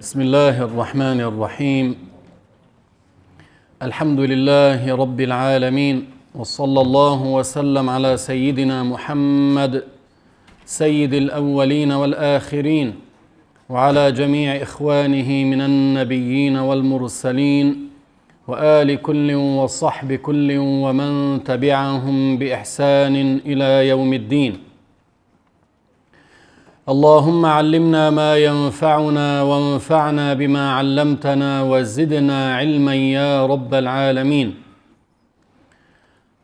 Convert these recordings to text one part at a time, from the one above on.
بسم الله الرحمن الرحيم. الحمد لله رب العالمين وصلى الله وسلم على سيدنا محمد سيد الأولين والآخرين وعلى جميع إخوانه من النبيين والمرسلين وآل كل وصحب كل ومن تبعهم بإحسان إلى يوم الدين. اللهم علمنا ما ينفعنا وانفعنا بما علمتنا وزدنا علما يا رب العالمين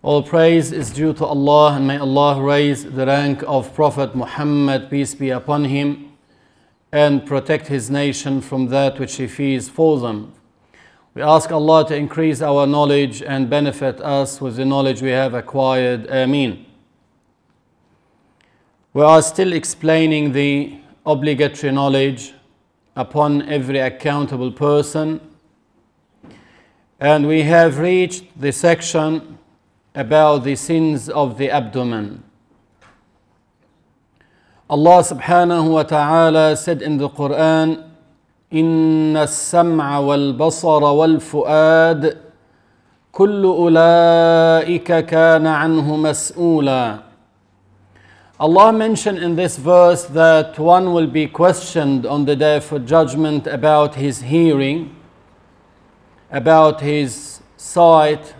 All praise is due to Allah and may Allah raise the rank of Prophet Muhammad peace be upon him and protect his nation from that which he fears for them. We ask Allah to increase our knowledge and benefit us with the knowledge we have acquired. Ameen. We are still explaining the obligatory knowledge upon every accountable person, and we have reached the section about the sins of the abdomen. Allah subhanahu wa ta'ala said in the Quran, إن السمع والبصر والفؤاد كل أولئك كان عنه مسؤولا Allah mentioned in this verse that one will be questioned on the day for judgment about his hearing, about his sight,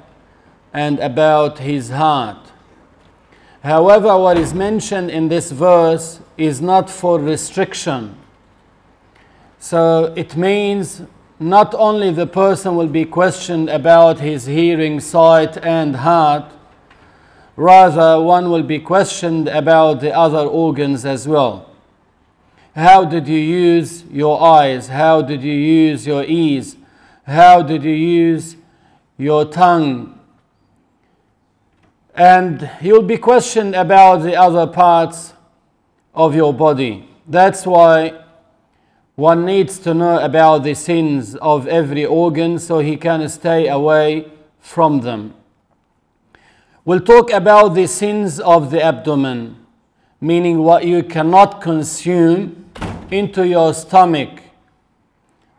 and about his heart. However, what is mentioned in this verse is not for restriction. So it means not only the person will be questioned about his hearing, sight, and heart, rather, one will be questioned about the other organs as well. How did you use your eyes? How did you use your ears? How did you use your tongue? And you'll be questioned about the other parts of your body. That's why one needs to know about the sins of every organ so he can stay away from them. We'll talk about the sins of the abdomen, meaning what you cannot consume into your stomach.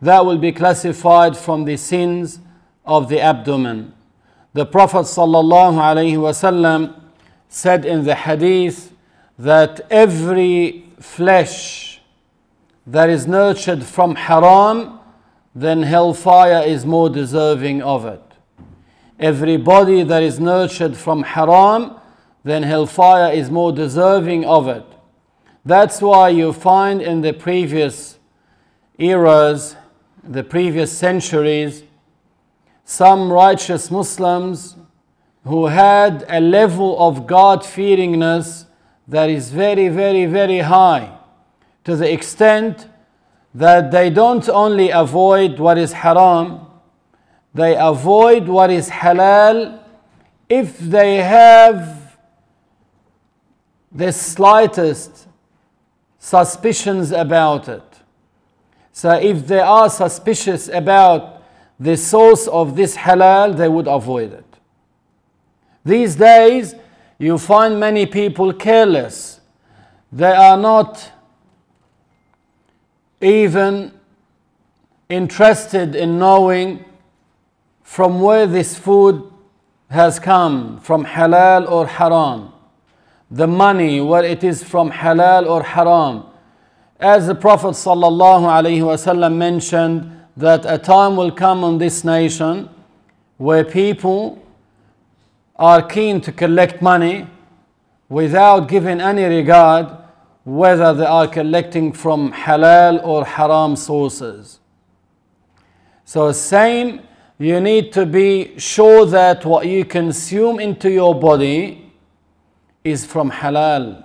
That will be classified from the sins of the abdomen. The Prophet ﷺ said in the hadith that every flesh that is nurtured from haram, then hellfire is more deserving of it. Every body that is nurtured from haram, then hellfire is more deserving of it. That's why you find in the previous eras, the previous centuries, some righteous Muslims who had a level of God fearingness that is very, very, very high to the extent that they don't only avoid what is haram, they avoid what is halal if they have the slightest suspicions about it. So if they are suspicious about the source of this halal, they would avoid it. These days, you find many people careless. They are not even interested in knowing from where this food has come, from halal or haram. The money, where it is from halal or haram. As the Prophet ﷺ mentioned, that a time will come on this nation where people are keen to collect money without giving any regard whether they are collecting from halal or haram sources. So, same, you need to be sure that what you consume into your body is from halal.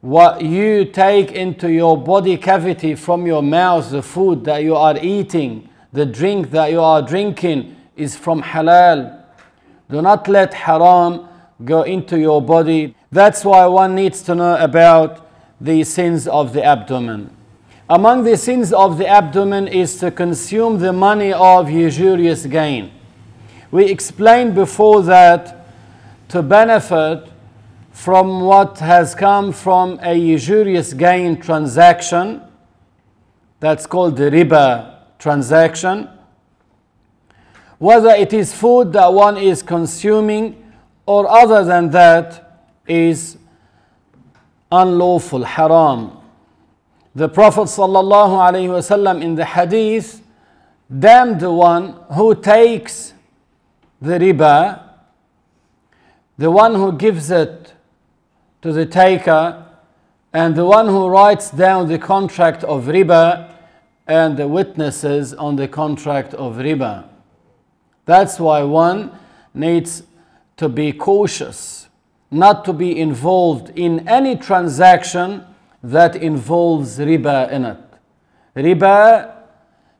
What you take into your body cavity from your mouth, the food that you are eating, the drink that you are drinking is from halal. Do not let haram go into your body. That's why one needs to know about the sins of the abdomen. Among the sins of the abdomen is to consume the money of usurious gain. We explained before that to benefit from what has come from a usurious gain transaction, That's called the riba transaction. Whether it is food that one is consuming or other than that is unlawful, haram. The Prophet ﷺ in the hadith damned the one who takes the riba, the one who gives it to the taker, and the one who writes down the contract of riba and the witnesses on the contract of riba. That's why one needs to be cautious, not to be involved in any transaction that involves riba in it. Riba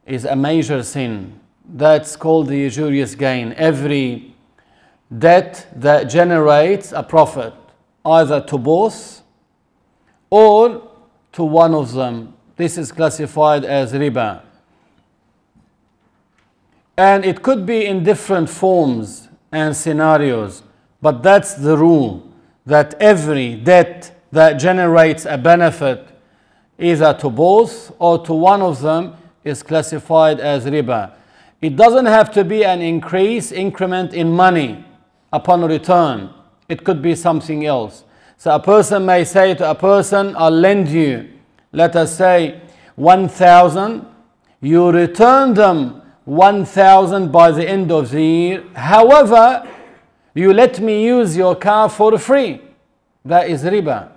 is a major sin. That's called the usurious gain. Every debt that generates a profit, either to both or to one of them. This is classified as riba. And it could be in different forms and scenarios, but that's the rule that every debt that generates a benefit either to both or to one of them is classified as riba. It doesn't have to be an increase, increment in money upon return. It could be something else. So a person may say to a person, I'll lend you, let us say, 1,000. You return them 1,000 by the end of the year. However, you let me use your car for free. That is riba.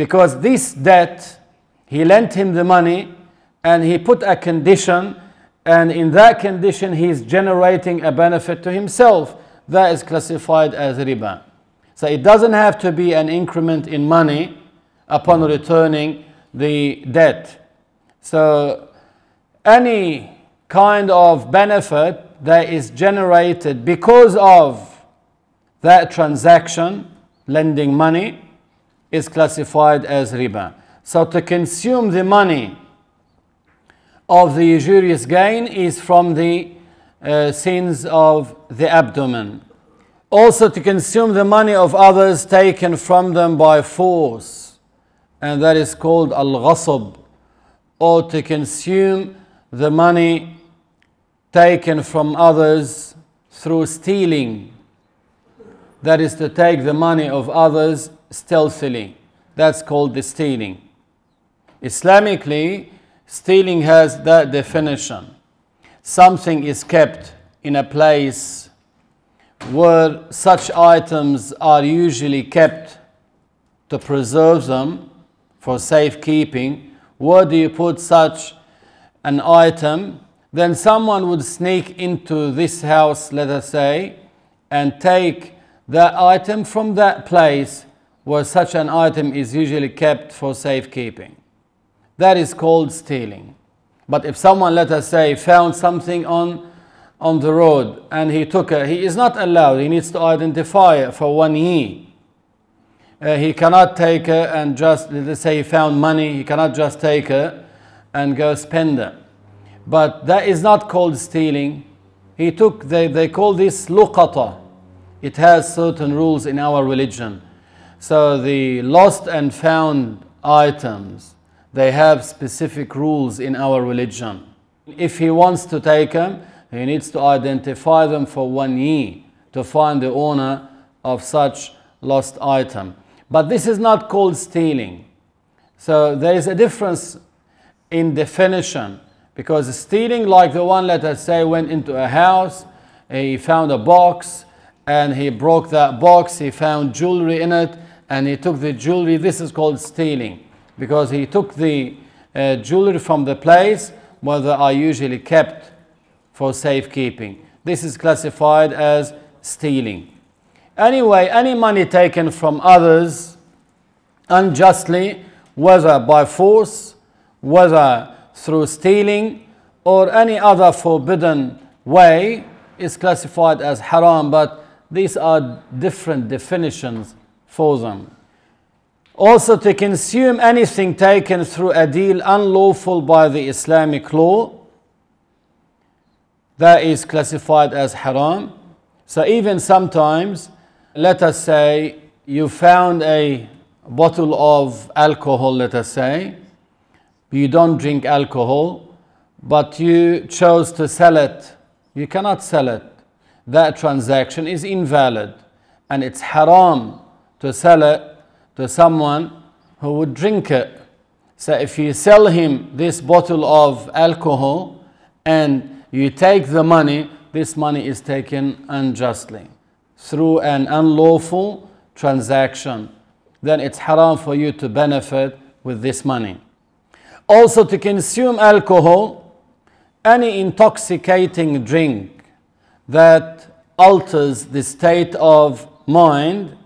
Because this debt, he lent him the money and he put a condition, and in that condition, he is generating a benefit to himself. That is classified as riba. So it doesn't have to be an increment in money upon returning the debt. So any kind of benefit that is generated because of that transaction, lending money, is classified as riba. So to consume the money of the usurious gain is from the uh, sins of the abdomen. Also to consume the money of others taken from them by force, and that is called al-ghasab, or to consume the money taken from others through stealing. That is to take the money of others stealthily. That's called the stealing. Islamically, stealing has that definition. Something is kept in a place where such items are usually kept to preserve them for safekeeping. Where do you put such an item? Then someone would sneak into this house, let us say, and take that item from that place where such an item is usually kept for safekeeping. That is called stealing. But if someone, let us say, found something on, on the road and he took it, he is not allowed. He needs to identify it for one year. Uh, he cannot take it and just, let's say he found money, he cannot just take it and go spend it. But that is not called stealing. He took, they, they call this luqata. It has certain rules in our religion. So the lost and found items, they have specific rules in our religion. If he wants to take them, he needs to identify them for one year to find the owner of such lost item. But this is not called stealing. So there is a difference in definition because stealing, like the one, let us say, went into a house, he found a box, and he broke that box, he found jewelry in it, and he took the jewelry. This is called stealing because he took the uh, jewelry from the place where they are usually kept for safekeeping. This is classified as stealing. Anyway, any money taken from others unjustly, whether by force, whether through stealing, or any other forbidden way, is classified as haram, but these are different definitions for them. Also, to consume anything taken through a deal unlawful by the Islamic law, that is classified as haram. So, even sometimes, let us say you found a bottle of alcohol, let us say, you don't drink alcohol, but you chose to sell it, you cannot sell it. That transaction is invalid and it's haram to sell it to someone who would drink it. So if you sell him this bottle of alcohol and you take the money, this money is taken unjustly through an unlawful transaction. Then it's haram for you to benefit with this money. Also, to consume alcohol, any intoxicating drink that alters the state of mind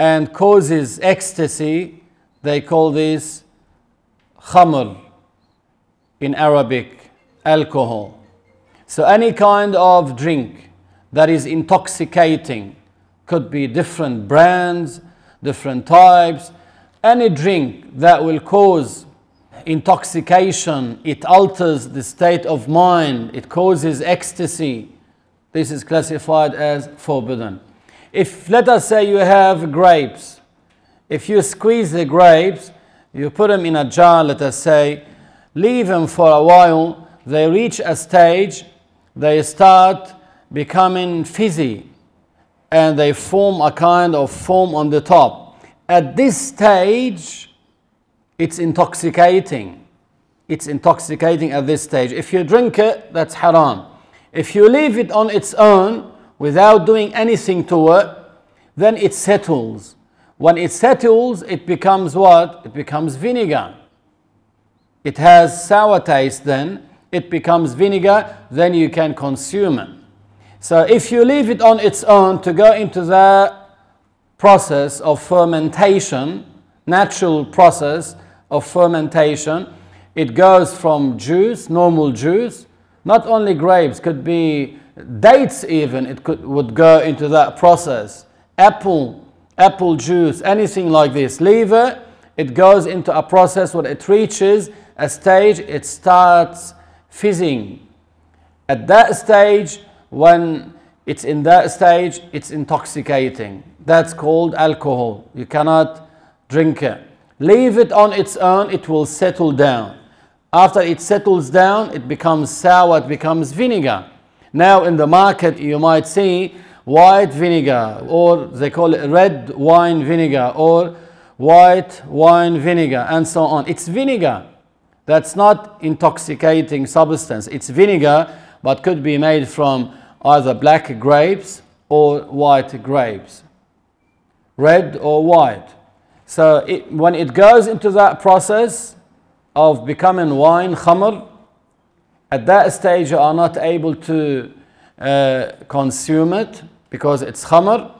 and causes ecstasy, they call this khamr in Arabic, alcohol. So, any kind of drink that is intoxicating could be different brands, different types. Any drink that will cause intoxication, it alters the state of mind, it causes ecstasy. This is classified as forbidden. If, let us say, you have grapes, if you squeeze the grapes, you put them in a jar, let us say, leave them for a while, they reach a stage, they start becoming fizzy, and they form a kind of foam on the top. At this stage, it's intoxicating. It's intoxicating at this stage. If you drink it, that's haram. If you leave it on its own, without doing anything to it, then it settles. When it settles, it becomes what? It becomes vinegar. It has sour taste then, it becomes vinegar, then you can consume it. So if you leave it on its own to go into the process of fermentation, natural process of fermentation, it goes from juice, normal juice, not only grapes, could be dates even it could would go into that process. Apple apple juice anything like this. It. It goes into a process when it reaches a stage it starts fizzing. At that stage when it's in that stage it's intoxicating. That's called alcohol. You cannot drink it. Leave it on its own it will settle down. After it settles down it becomes sour it becomes vinegar now in the market you might see white vinegar or they call it red wine vinegar or white wine vinegar and so on. It's vinegar. That's not intoxicating substance. It's vinegar but could be made from either black grapes or white grapes. Red or white. So it, when it goes into that process of becoming wine, khamr, at that stage, you are not able to uh, consume it because it's khamr.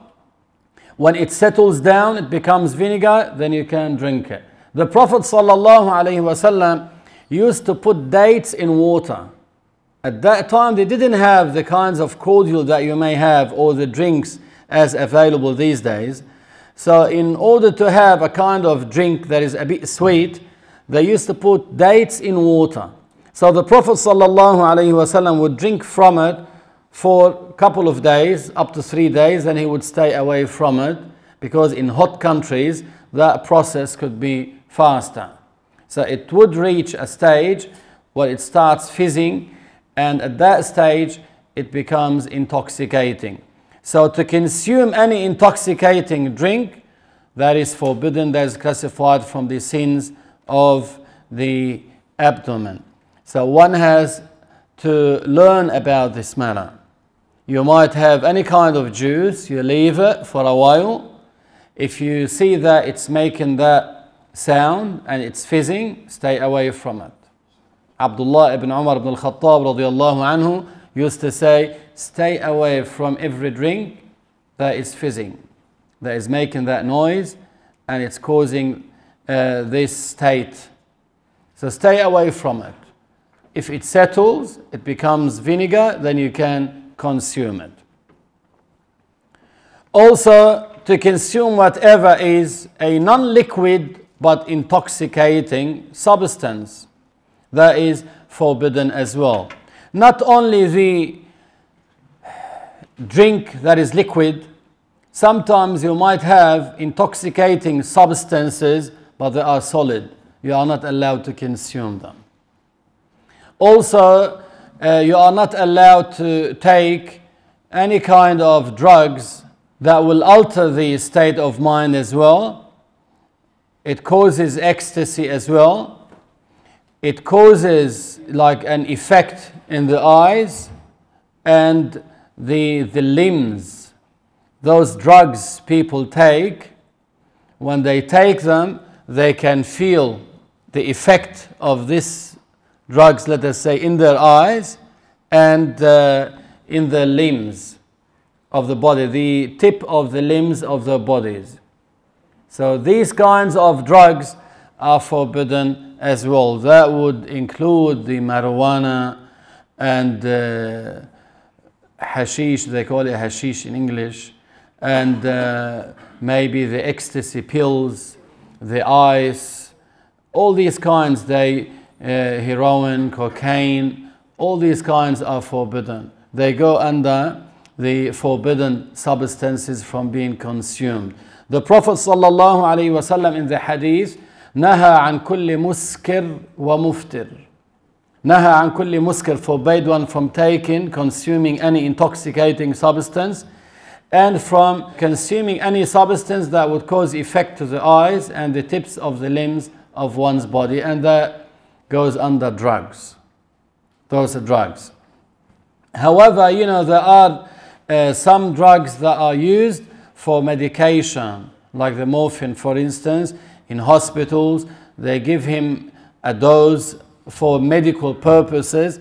When it settles down, it becomes vinegar, then you can drink it. The Prophet ﷺ used to put dates in water. At that time, they didn't have the kinds of cordial that you may have or the drinks as available these days. So, in order to have a kind of drink that is a bit sweet, they used to put dates in water. So the Prophet ﷺ would drink from it for a couple of days, up to three days, and he would stay away from it because in hot countries that process could be faster. So it would reach a stage where it starts fizzing, and at that stage it becomes intoxicating. So to consume any intoxicating drink, that is forbidden, that is classified from the sins of the abdomen. So one has to learn about this matter. You might have any kind of juice, you leave it for a while. If you see that it's making that sound and it's fizzing, stay away from it. Abdullah ibn Umar ibn al-Khattab anhu used to say, stay away from every drink that is fizzing, that is making that noise and it's causing uh, this state. So stay away from it. If it settles, it becomes vinegar, then you can consume it. Also, to consume whatever is a non liquid but intoxicating substance that is forbidden as well. Not only the drink that is liquid, sometimes you might have intoxicating substances but they are solid. you are not allowed to consume them. Also, uh, you are not allowed to take any kind of drugs that will alter the state of mind as well. It causes ecstasy as well. It causes like an effect in the eyes and the, the limbs. Those drugs people take, when they take them, they can feel the effect of this drugs, let us say, in their eyes and uh, in the limbs of the body, the tip of the limbs of the bodies. So these kinds of drugs are forbidden as well. That would include the marijuana and uh, hashish, they call it hashish in English, and uh, maybe the ecstasy pills, the ice, all these kinds, they, heroin, cocaine, all these kinds are forbidden. They go under the forbidden substances from being consumed. The Prophet ﷺ in the hadith, نهى عن كل مسكر ومفتر. نهى عن كل مسكر forbade one from taking, consuming any intoxicating substance and from consuming any substance that would cause effect to the eyes and the tips of the limbs of one's body and that goes under drugs. Those are drugs. However, you know, there are uh, some drugs that are used for medication, like the morphine, for instance, in hospitals. They give him a dose for medical purposes.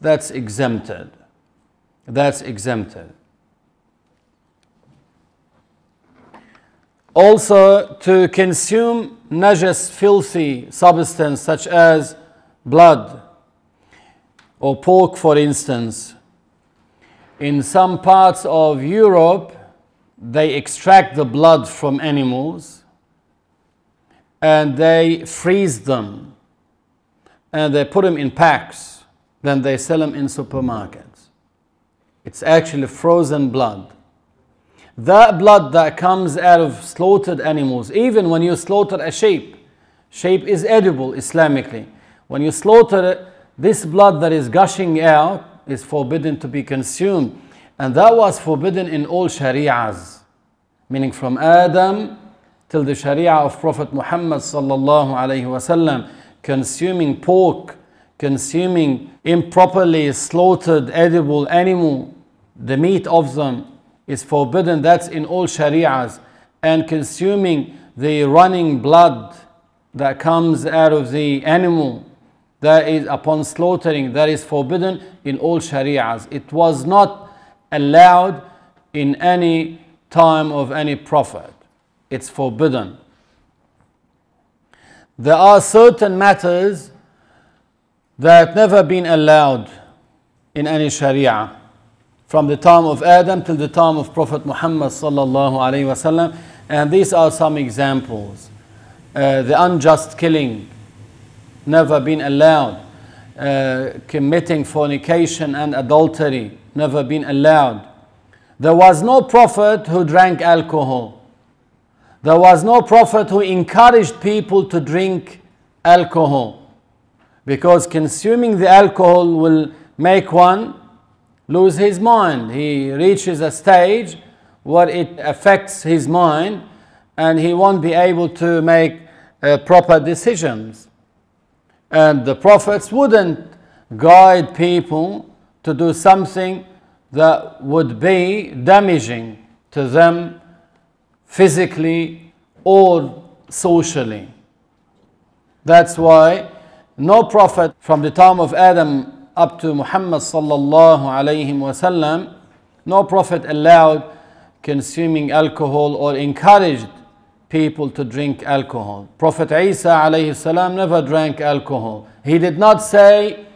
That's exempted. That's exempted. Also, to consume najas, filthy substance such as blood or pork, for instance, in some parts of Europe, they extract the blood from animals and they freeze them and they put them in packs. Then they sell them in supermarkets. It's actually frozen blood. That blood that comes out of slaughtered animals, even when you slaughter a sheep, sheep is edible Islamically. When you slaughter it, this blood that is gushing out is forbidden to be consumed. And that was forbidden in all shari'ahs, meaning from Adam till the sharia of Prophet Muhammad sallallahu alayhi wasallam, consuming pork, consuming improperly slaughtered edible animal, the meat of them is forbidden. That's in all shari'ahs. And consuming the running blood that comes out of the animal that is upon slaughtering that is forbidden in all shari'ahs. It was not allowed in any time of any prophet. It's forbidden. There are certain matters that never been allowed in any sharia from the time of Adam till the time of Prophet Muhammad sallallahu alaihi wasallam and these are some examples uh, the unjust killing never been allowed. Uh, committing fornication and adultery, never been allowed. There was no prophet who drank alcohol. There was no prophet who encouraged people to drink alcohol. Because consuming the alcohol will make one lose his mind. He reaches a stage where it affects his mind and he won't be able to make uh, proper decisions. And the prophets wouldn't guide people to do something that would be damaging to them physically or socially. That's why no prophet from the time of Adam up to Muhammad sallallahu alayhi wasallam, no prophet allowed consuming alcohol or encouraged people to drink alcohol. Prophet Isa alayhi never drank alcohol. He did not say,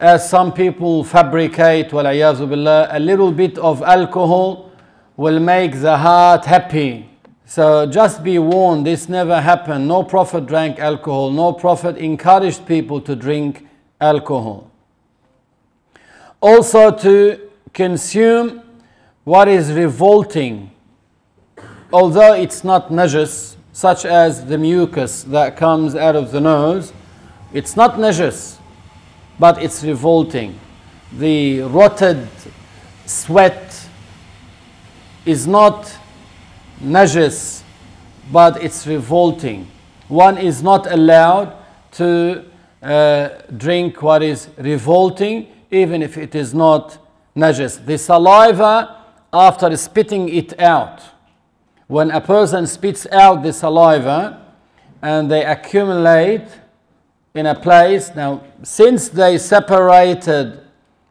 as some people fabricate, billah, a little bit of alcohol will make the heart happy. So just be warned, this never happened. No prophet drank alcohol. No prophet encouraged people to drink alcohol. Also to consume what is revolting although it's not najas, such as the mucus that comes out of the nose, it's not najas, but it's revolting. The rotted sweat is not najas, but it's revolting. One is not allowed to uh, drink what is revolting, even if it is not najas. The saliva, after spitting it out, when a person spits out the saliva and they accumulate in a place, now since they separated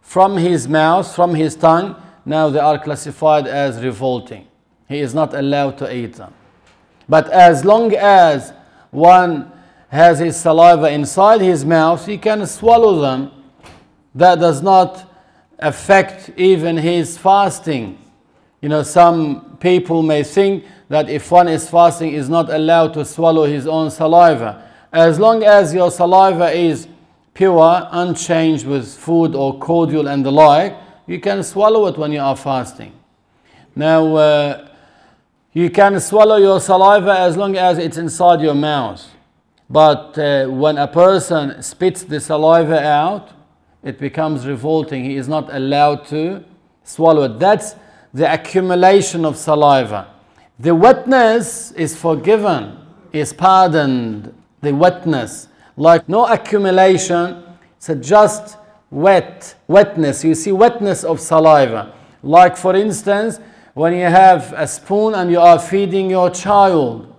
from his mouth, from his tongue, now they are classified as revolting. He is not allowed to eat them. But as long as one has his saliva inside his mouth, he can swallow them. That does not affect even his fasting. You know, some people may think that if one is fasting is not allowed to swallow his own saliva. As long as your saliva is pure, unchanged with food or cordial and the like, you can swallow it when you are fasting. Now, uh, you can swallow your saliva as long as it's inside your mouth. But uh, when a person spits the saliva out, it becomes revolting. He is not allowed to swallow it. That's the accumulation of saliva. The wetness is forgiven, is pardoned. The wetness, like no accumulation, it's just wet, wetness. You see wetness of saliva. Like for instance, when you have a spoon and you are feeding your child.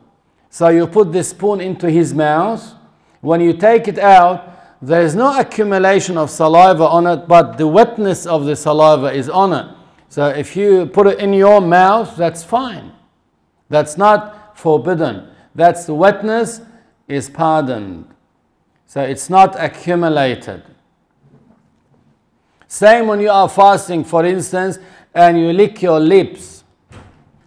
So you put the spoon into his mouth. When you take it out, there is no accumulation of saliva on it, but the wetness of the saliva is on it. So if you put it in your mouth, that's fine. That's not forbidden. That's the wetness is pardoned. So it's not accumulated. Same when you are fasting, for instance, and you lick your lips.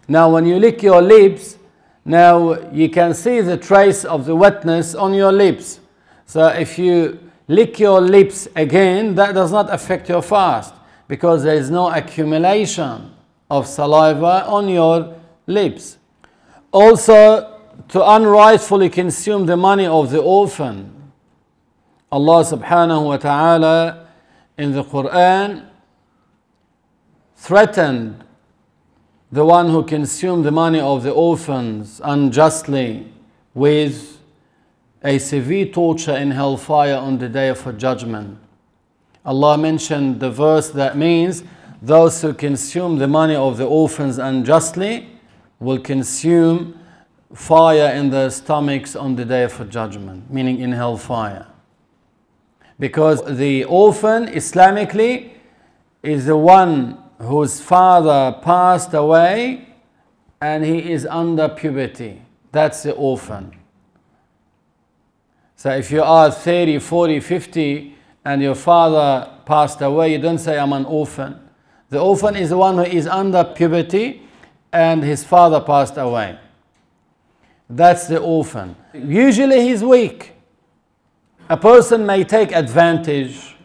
Now, when you lick your lips, now you can see the trace of the wetness on your lips. So if you lick your lips again, that does not affect your fast because there is no accumulation of saliva on your lips. Also, to unrightfully consume the money of the orphan. Allah subhanahu wa ta'ala in the Quran threatened the one who consumed the money of the orphans unjustly with a severe torture in hellfire on the day of judgment. Allah mentioned the verse that means those who consume the money of the orphans unjustly will consume fire in their stomachs on the day of judgment, meaning in hellfire. Because the orphan, Islamically, is the one whose father passed away and he is under puberty. That's the orphan. So if you are 30, 40, 50 and your father passed away, you don't say, I'm an orphan. The orphan is the one who is under puberty and his father passed away. That's the orphan. Usually he's weak. A person may take advantage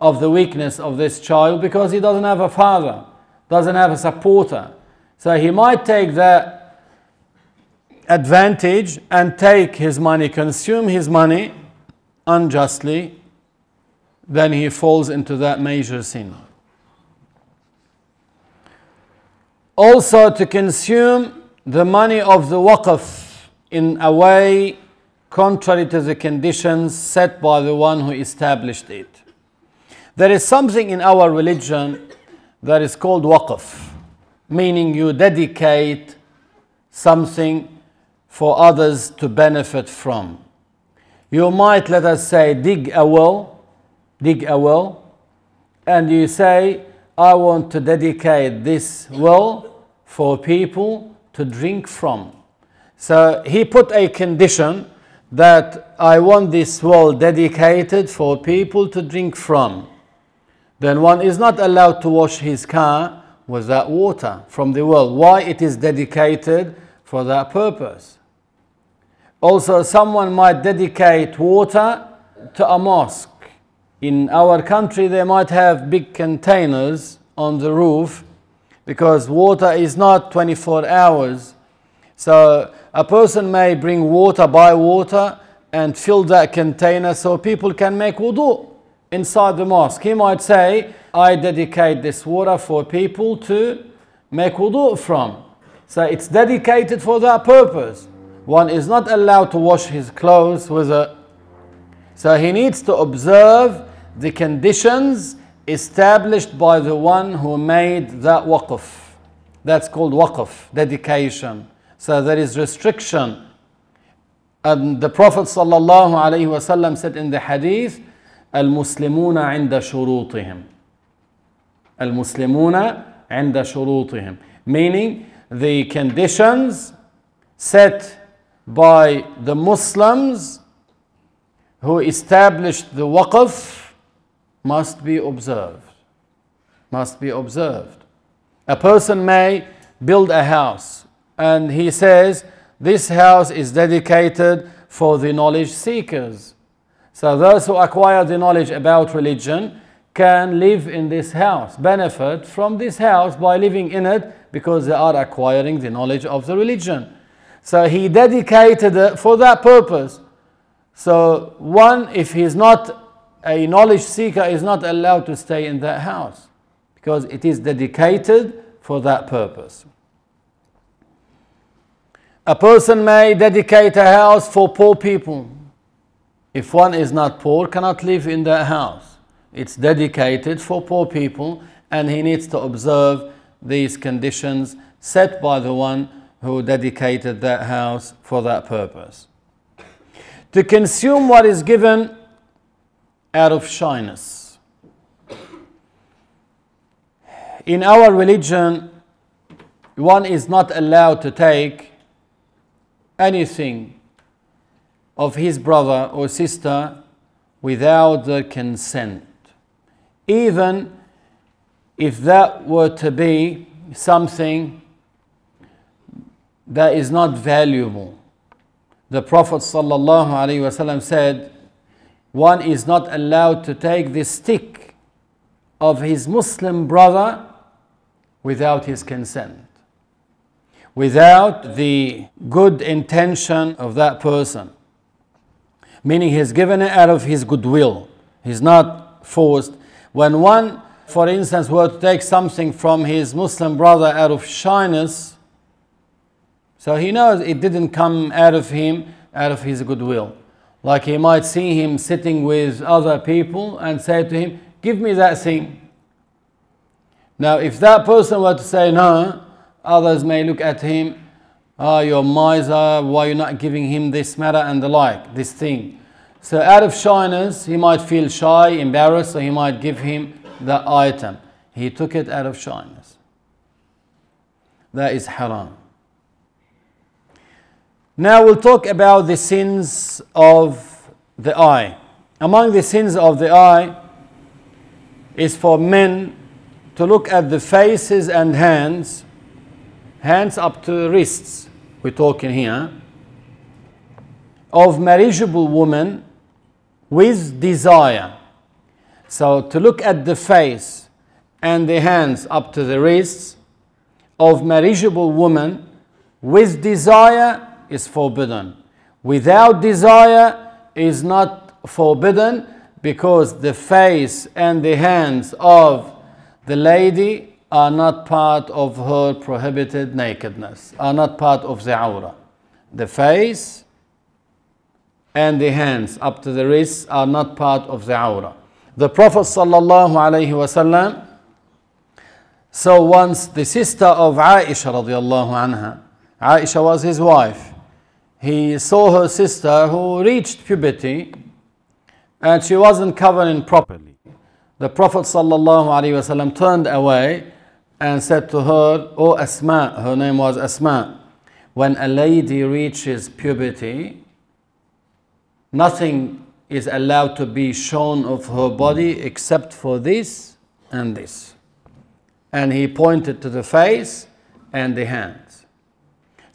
of the weakness of this child because he doesn't have a father, doesn't have a supporter. So he might take that advantage and take his money, consume his money unjustly, then he falls into that major sin. Also, to consume the money of the waqf in a way contrary to the conditions set by the one who established it. There is something in our religion that is called waqf, meaning you dedicate something for others to benefit from. You might, let us say, dig a well, dig a well, and you say, I want to dedicate this well for people to drink from. So he put a condition that I want this well dedicated for people to drink from. Then one is not allowed to wash his car with that water from the well. Why it is dedicated for that purpose? Also, someone might dedicate water to a mosque. In our country, they might have big containers on the roof because water is not 24 hours. So a person may bring water, buy water, and fill that container so people can make wudu inside the mosque. He might say, I dedicate this water for people to make wudu from. So it's dedicated for that purpose. One is not allowed to wash his clothes with it. So he needs to observe the conditions established by the one who made that waqf. That's called waqf, dedication. So there is restriction. And the Prophet ﷺ said in the hadith, المسلمون عند شروطهم. المسلمون عند شروطهم. Meaning the conditions set by the Muslims who established the waqf must be observed. Must be observed. A person may build a house and he says, This house is dedicated for the knowledge seekers. So those who acquire the knowledge about religion can live in this house, benefit from this house by living in it because they are acquiring the knowledge of the religion. So he dedicated it for that purpose. So one, if he's not a knowledge seeker, is not allowed to stay in that house because it is dedicated for that purpose. A person may dedicate a house for poor people. If one is not poor, cannot live in that house. It's dedicated for poor people, and he needs to observe these conditions set by the one who dedicated that house for that purpose. To consume what is given out of shyness. In our religion, one is not allowed to take anything of his brother or sister without consent. Even if that were to be something that is not valuable. The Prophet ﷺ said, one is not allowed to take the stick of his Muslim brother without his consent, without the good intention of that person. Meaning he's given it out of his goodwill. He's not forced. When one for instance, were to take something from his Muslim brother out of shyness, so he knows it didn't come out of him, out of his goodwill. Like he might see him sitting with other people and say to him, Give me that thing. Now, if that person were to say no, others may look at him, Ah, oh, you're miser, why are you not giving him this matter and the like, this thing. So, out of shyness, he might feel shy, embarrassed, so he might give him the item. He took it out of shyness. That is haram. Now we'll talk about the sins of the eye. Among the sins of the eye is for men to look at the faces and hands, hands up to the wrists, we're talking here, of marriageable women with desire. So to look at the face and the hands up to the wrists of marriageable woman with desire is forbidden. Without desire is not forbidden because the face and the hands of the lady are not part of her prohibited nakedness, are not part of the awrah. The face and the hands up to the wrists are not part of the awrah. The Prophet wasallam. So once the sister of Aisha radiallahu anha, Aisha was his wife. He saw her sister who reached puberty and she wasn't covering properly. The Prophet wasallam turned away and said to her, O Asma, her name was Asma, when a lady reaches puberty, nothing is allowed to be shown of her body except for this and this. And he pointed to the face and the hands.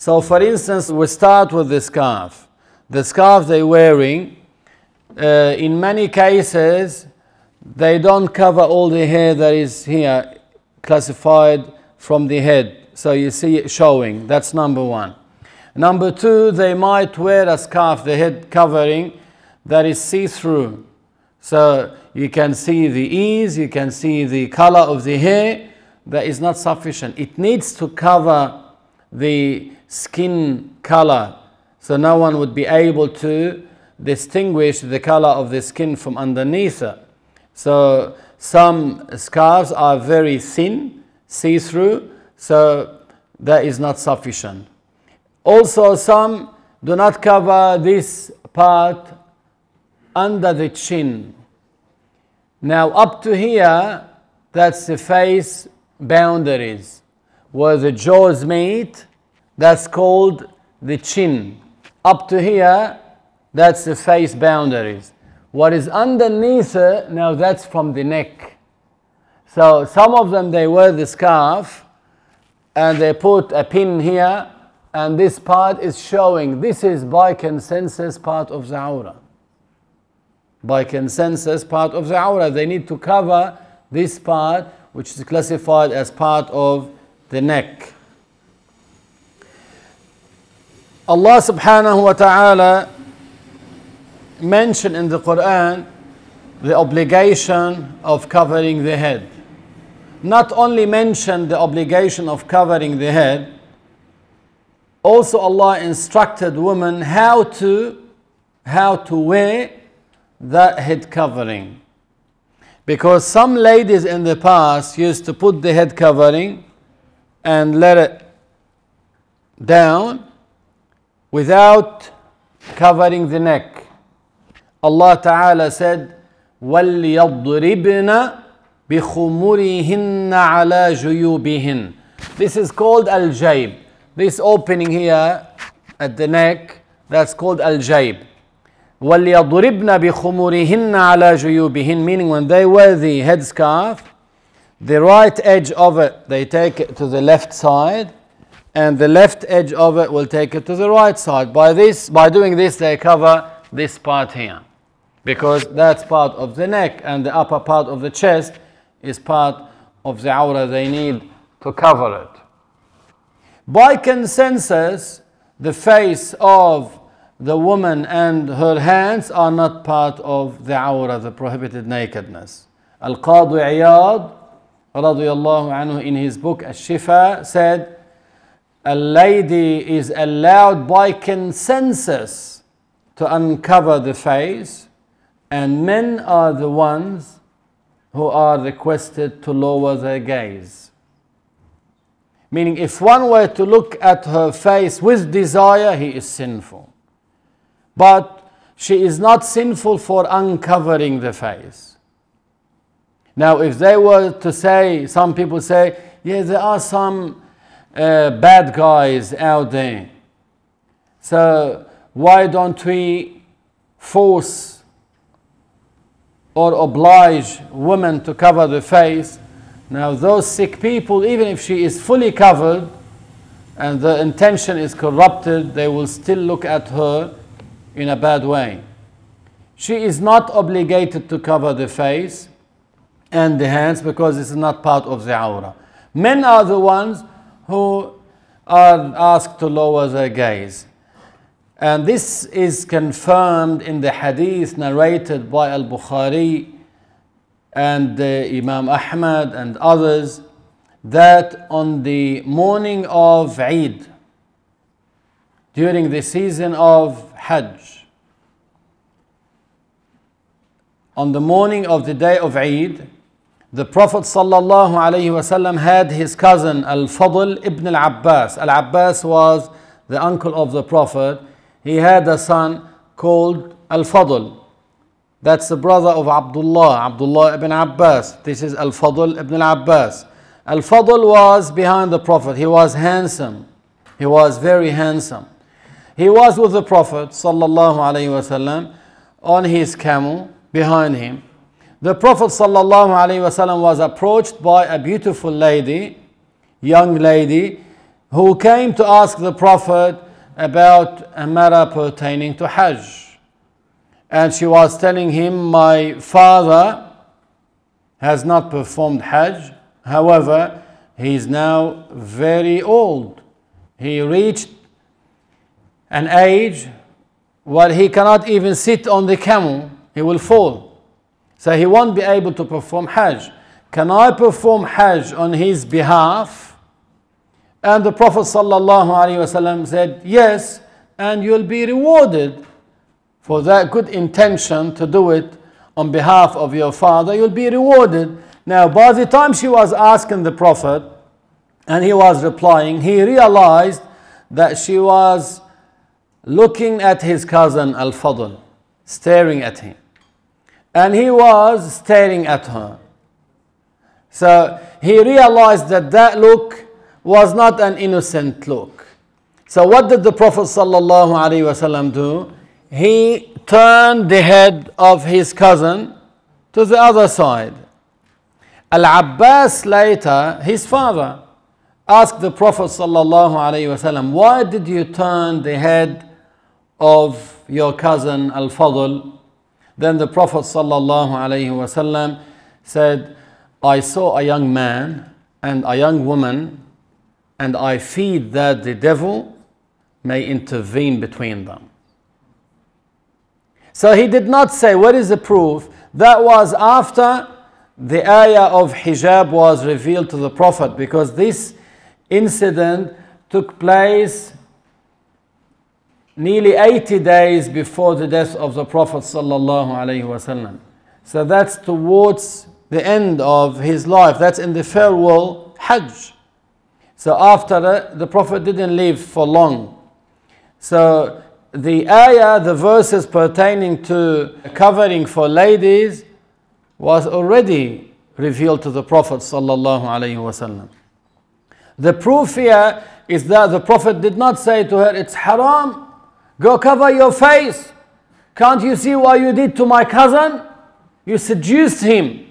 So, for instance, we start with the scarf. The scarf they're wearing, uh, in many cases, they don't cover all the hair that is here classified from the head. So you see it showing. That's number one. Number two, they might wear a scarf, the head covering, that is see through. So you can see the ease, you can see the color of the hair. That is not sufficient. It needs to cover the skin color. So no one would be able to distinguish the color of the skin from underneath it. So some scarves are very thin, see through, so that is not sufficient. Also, some do not cover this part under the chin. Now, up to here, that's the face boundaries. Where the jaws meet, that's called the chin. Up to here, that's the face boundaries. What is underneath it, now that's from the neck. So some of them they wear the scarf and they put a pin here and this part is showing this is by consensus part of the awrah. By consensus part of the awrah. They need to cover this part which is classified as part of the neck. Allah subhanahu wa ta'ala mentioned in the Quran the obligation of covering the head. Not only mentioned the obligation of covering the head, also Allah instructed women how to how to wear that head covering. Because some ladies in the past used to put the head covering and let it down without covering the neck. Allah Ta'ala said, وَلْيَضْرِبْنَ بِخُمُرِهِنَّ عَلَى جُيُوبِهِنَّ This is called al-jayb. This opening here at the neck, that's called al-jayb. وَلْيَضْرِبْنَ بِخُمُرِهِنَّ عَلَى جُيُوبِهِنَّ Meaning when they wear the headscarf, the right edge of it, they take it to the left side, and the left edge of it will take it to the right side. By this, by doing this, they cover this part here because that's part of the neck and the upper part of the chest is part of the awrah they need to cover it. By consensus, the face of the woman and her hands are not part of the awrah, the prohibited nakedness. Al-Qadi Iyad, in his book Al-Shifa, said, a lady is allowed by consensus to uncover the face and men are the ones who are requested to lower their gaze. Meaning, if one were to look at her face with desire, he is sinful. But she is not sinful for uncovering the face. Now, if they were to say, some people say, yeah, there are some uh, bad guys out there. So, why don't we force or oblige women to cover the face. Now, those sick people, even if she is fully covered and the intention is corrupted, they will still look at her in a bad way. She is not obligated to cover the face and the hands because is not part of the awrah. Men are the ones who are asked to lower their gaze. And this is confirmed in the hadith narrated by Al Bukhari and uh, Imam Ahmad and others that on the morning of Eid, during the season of Hajj, on the morning of the day of Eid, the Prophet ﷺ had his cousin Al Fadl ibn Al Abbas. Al Abbas was the uncle of the Prophet he had a son called Al Fadl. That's the brother of Abdullah, Abdullah ibn Abbas. This is Al Fadl ibn Al Abbas. Al Fadl was behind the Prophet. He was handsome. He was very handsome. He was with the Prophet sallallahu wasallam on his camel behind him. The Prophet wasallam was approached by a beautiful lady, young lady, who came to ask the Prophet about a matter pertaining to Hajj. And she was telling him, My father has not performed Hajj. However, he is now very old. He reached an age where he cannot even sit on the camel, he will fall. So he won't be able to perform Hajj. Can I perform Hajj on his behalf? And the Prophet ﷺ said, Yes, and you'll be rewarded for that good intention to do it on behalf of your father. You'll be rewarded. Now, by the time she was asking the Prophet, and he was replying, he realized that she was looking at his cousin Al Fadl, staring at him. And he was staring at her. So he realized that that look was not an innocent look. So what did the Prophet ﷺ do? He turned the head of his cousin to the other side. Al Abbas later, his father, asked the Prophet ﷺ, Why did you turn the head of your cousin Al Fadl? Then the Prophet ﷺ said, I saw a young man and a young woman, and I feed that the devil may intervene between them. So he did not say, What is the proof? That was after the ayah of hijab was revealed to the Prophet because this incident took place nearly 80 days before the death of the Prophet sallallahu So that's towards the end of his life. That's in the farewell Hajj. So after that, the Prophet didn't live for long. So the ayah, the verses pertaining to covering for ladies, was already revealed to the Prophet sallallahu. The proof here is that the Prophet did not say to her, It's haram, go cover your face. Can't you see what you did to my cousin? You seduced him.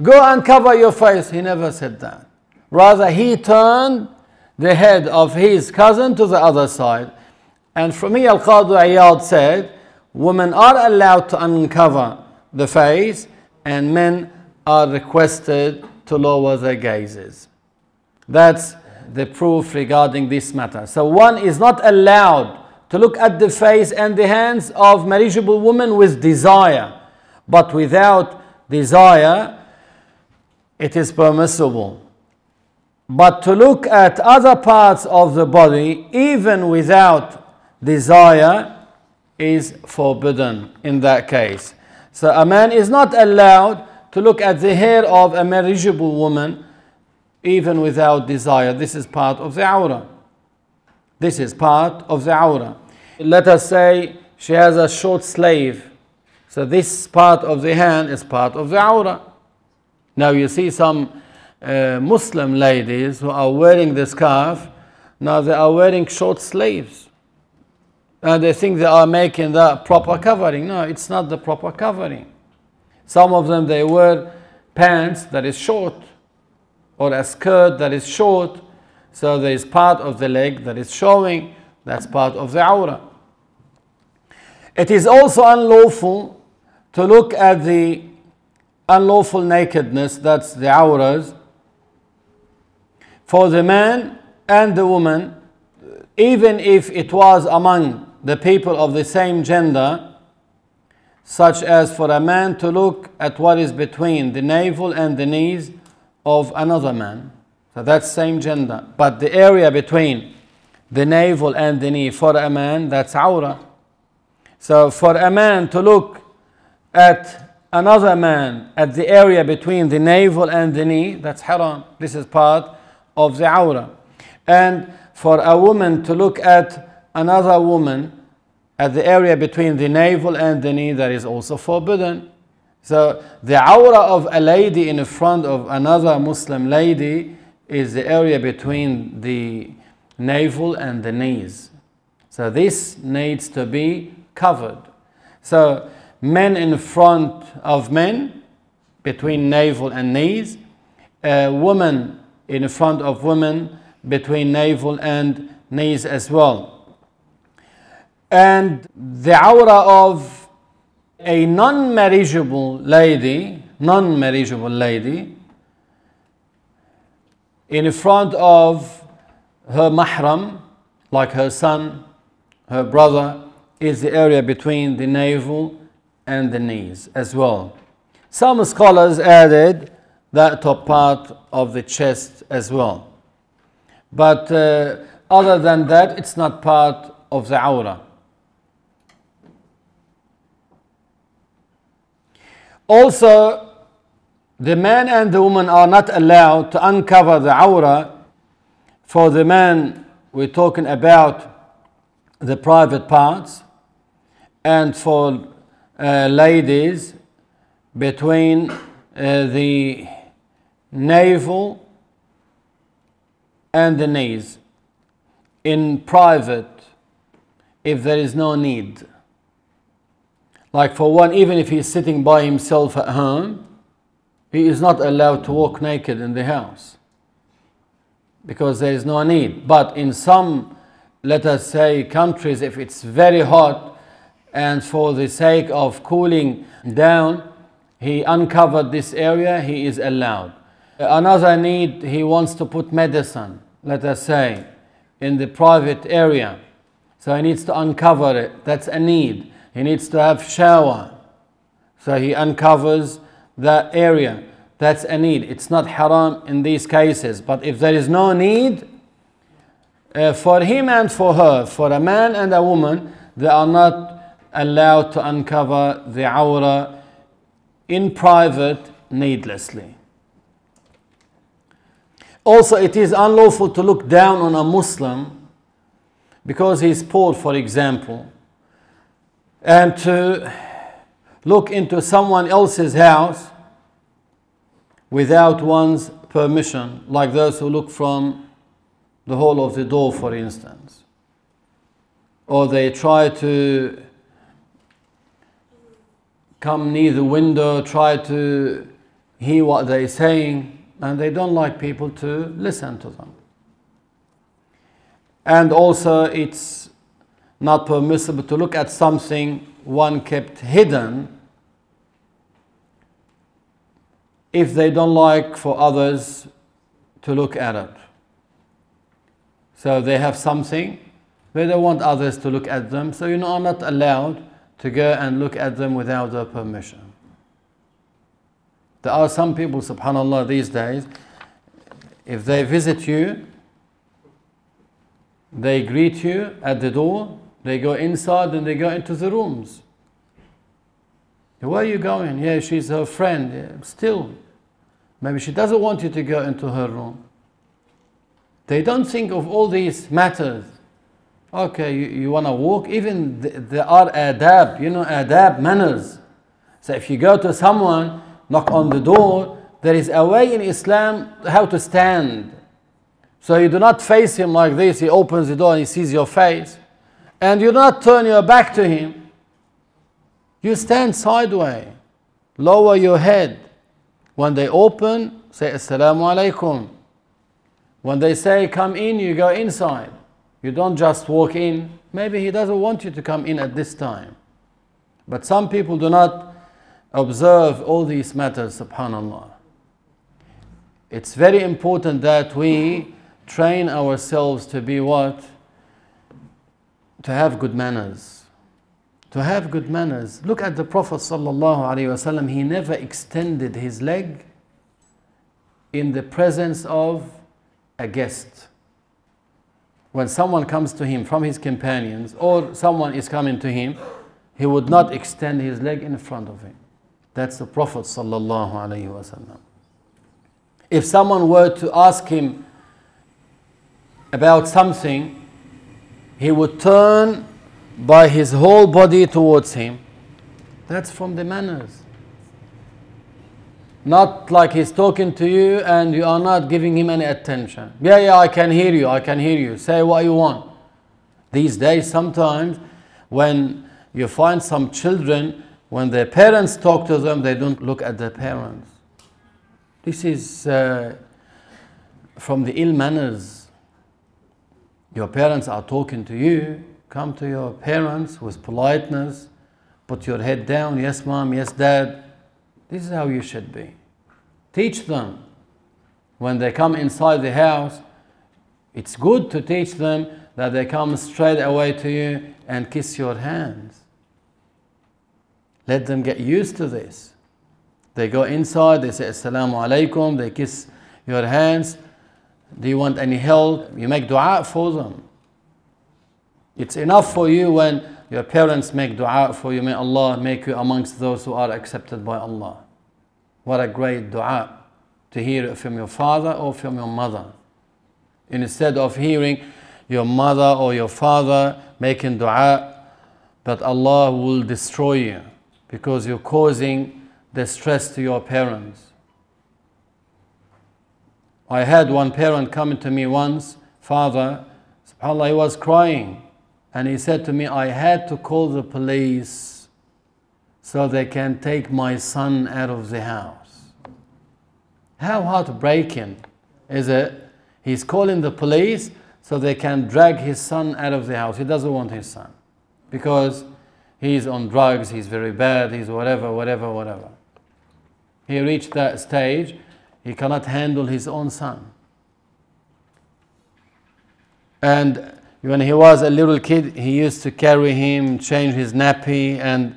Go and cover your face. He never said that. Rather, he turned the head of his cousin to the other side and from here, Al-Qadi Iyad said, women are allowed to uncover the face and men are requested to lower their gazes. That's the proof regarding this matter. So one is not allowed to look at the face and the hands of marriageable women with desire, but without desire, it is permissible. But to look at other parts of the body, even without desire is forbidden in that case. So a man is not allowed to look at the hair of a marriageable woman even without desire. This is part of the awrah. This is part of the awrah. Let us say she has a short slave. So this part of the hand is part of the awrah. Now you see some uh, Muslim ladies who are wearing the scarf. Now they are wearing short sleeves and they think they are making the proper covering. No, it's not the proper covering. Some of them they wear pants that is short or a skirt that is short, so there is part of the leg that is showing. That's part of the awrah. It is also unlawful to look at the unlawful nakedness, that's the awrahs, for the man and the woman, even if it was among the people of the same gender, such as for a man to look at what is between the navel and the knees of another man. So that's same gender. But the area between the navel and the knee for a man, that's awrah. So for a man to look at another man at the area between the navel and the knee, that's haram. This is part of the awrah. And for a woman to look at another woman at the area between the navel and the knee that is also forbidden. So the awrah of a lady in front of another Muslim lady is the area between the navel and the knees. So this needs to be covered. So men in front of men, between navel and knees, a woman in front of women, between navel and knees as well and the awrah of a non-marriageable lady, non-marriageable lady, in front of her mahram, like her son, her brother, is the area between the navel and the knees as well. Some scholars added that top part of the chest as well. But uh, other than that, it's not part of the awrah. Also, the man and the woman are not allowed to uncover the awrah. For the man, we're talking about the private parts, and for uh, ladies, between uh, the navel and the knees in private if there is no need. Like for one, even if he's sitting by himself at home, he is not allowed to walk naked in the house because there is no need. But in some, let us say, countries, if it's very hot and for the sake of cooling down, he uncovered this area, he is allowed. Another need, he wants to put medicine, let us say, in the private area. So he needs to uncover it. That's a need. He needs to have shower. So he uncovers that area. That's a need. It's not haram in these cases. But if there is no need, uh, for him and for her, for a man and a woman, they are not allowed to uncover the awrah in private needlessly. Also, it is unlawful to look down on a Muslim because he is poor, for example, and to look into someone else's house without one's permission, like those who look from the hole of the door, for instance. Or they try to come near the window, try to hear what they're saying and they don't like people to listen to them. And also, it's not permissible to look at something one kept hidden if they don't like for others to look at it. So they have something, they don't want others to look at them, so you know, are not allowed to go and look at them without their permission. There are some people, subhanAllah, these days, if they visit you, they greet you at the door, they go inside and they go into the rooms. Where are you going? Yeah, she's her friend. Yeah, still, maybe she doesn't want you to go into her room. They don't think of all these matters. Okay, you, you want to walk? Even there are adab, you know, adab manners. So if you go to someone knock on the door, there is a way in Islam how to stand. So you do not face him like this, he opens the door and he sees your face. And you do not turn your back to him. You stand sideways, lower your head. When they open, say Assalamu alaikum. When they say come in, you go inside. You don't just walk in. Maybe he doesn't want you to come in at this time. But some people do not observe all these matters, subhanAllah. It's very important that we train ourselves to be what? To have good manners. To have good manners. Look at the Prophet sallallahu he never extended his leg in the presence of a guest. When someone comes to him from his companions or someone is coming to him, he would not extend his leg in front of him. That's the Prophet wasallam. If someone were to ask him about something, he would turn by his whole body towards him. That's from the manners. Not like he's talking to you and you are not giving him any attention. Yeah, yeah, I can hear you, I can hear you. Say what you want. These days, sometimes when you find some children when their parents talk to them, they don't look at their parents. This is uh, from the ill manners. Your parents are talking to you. Come to your parents with politeness. Put your head down. Yes, mom. Yes, dad. This is how you should be. Teach them. When they come inside the house, it's good to teach them that they come straight away to you and kiss your hands. Let them get used to this. They go inside, they say Assalamu alaikum, they kiss your hands. Do you want any help? You make dua for them. It's enough for you when your parents make dua for you. May Allah make you amongst those who are accepted by Allah. What a great dua to hear it from your father or from your mother. Instead of hearing your mother or your father making dua, that Allah will destroy you because you're causing distress to your parents. I had one parent coming to me once, father, subhanAllah, he was crying. And he said to me, I had to call the police so they can take my son out of the house. How heartbreaking is it? He's calling the police so they can drag his son out of the house. He doesn't want his son because he's on drugs, he's very bad, he's whatever, whatever, whatever. He reached that stage, he cannot handle his own son. And when he was a little kid, he used to carry him, change his nappy, and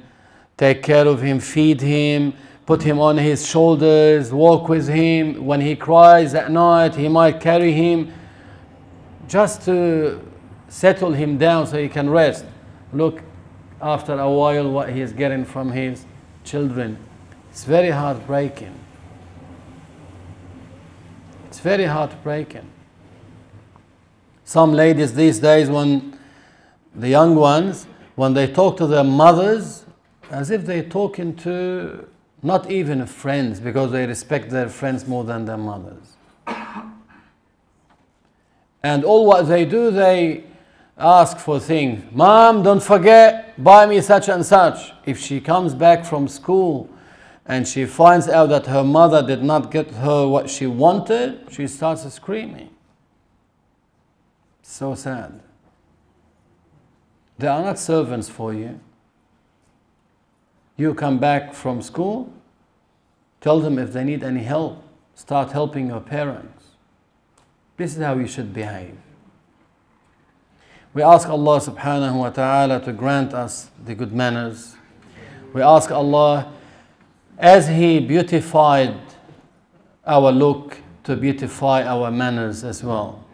take care of him, feed him, put him on his shoulders, walk with him. When he cries at night, he might carry him just to settle him down so he can rest. Look after a while what he is getting from his children. It's very heartbreaking. It's very heartbreaking. Some ladies these days, when the young ones, when they talk to their mothers, as if they're talking to not even friends because they respect their friends more than their mothers. And all what they do, they ask for things. Mom, don't forget, buy me such and such. If she comes back from school and she finds out that her mother did not get her what she wanted, she starts screaming. So sad. They are not servants for you. You come back from school, tell them if they need any help, start helping your parents. This is how you should behave. We ask Allah subhanahu wa ta'ala to grant us the good manners. We ask Allah, as He beautified our look, to beautify our manners as well.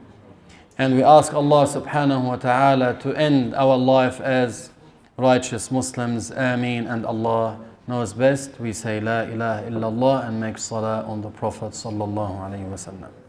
And we ask Allah subhanahu wa ta'ala to end our life as righteous Muslims. Ameen. And Allah knows best. We say La ilaha illallah and make salah on the Prophet sallallahu alayhi wa sallam.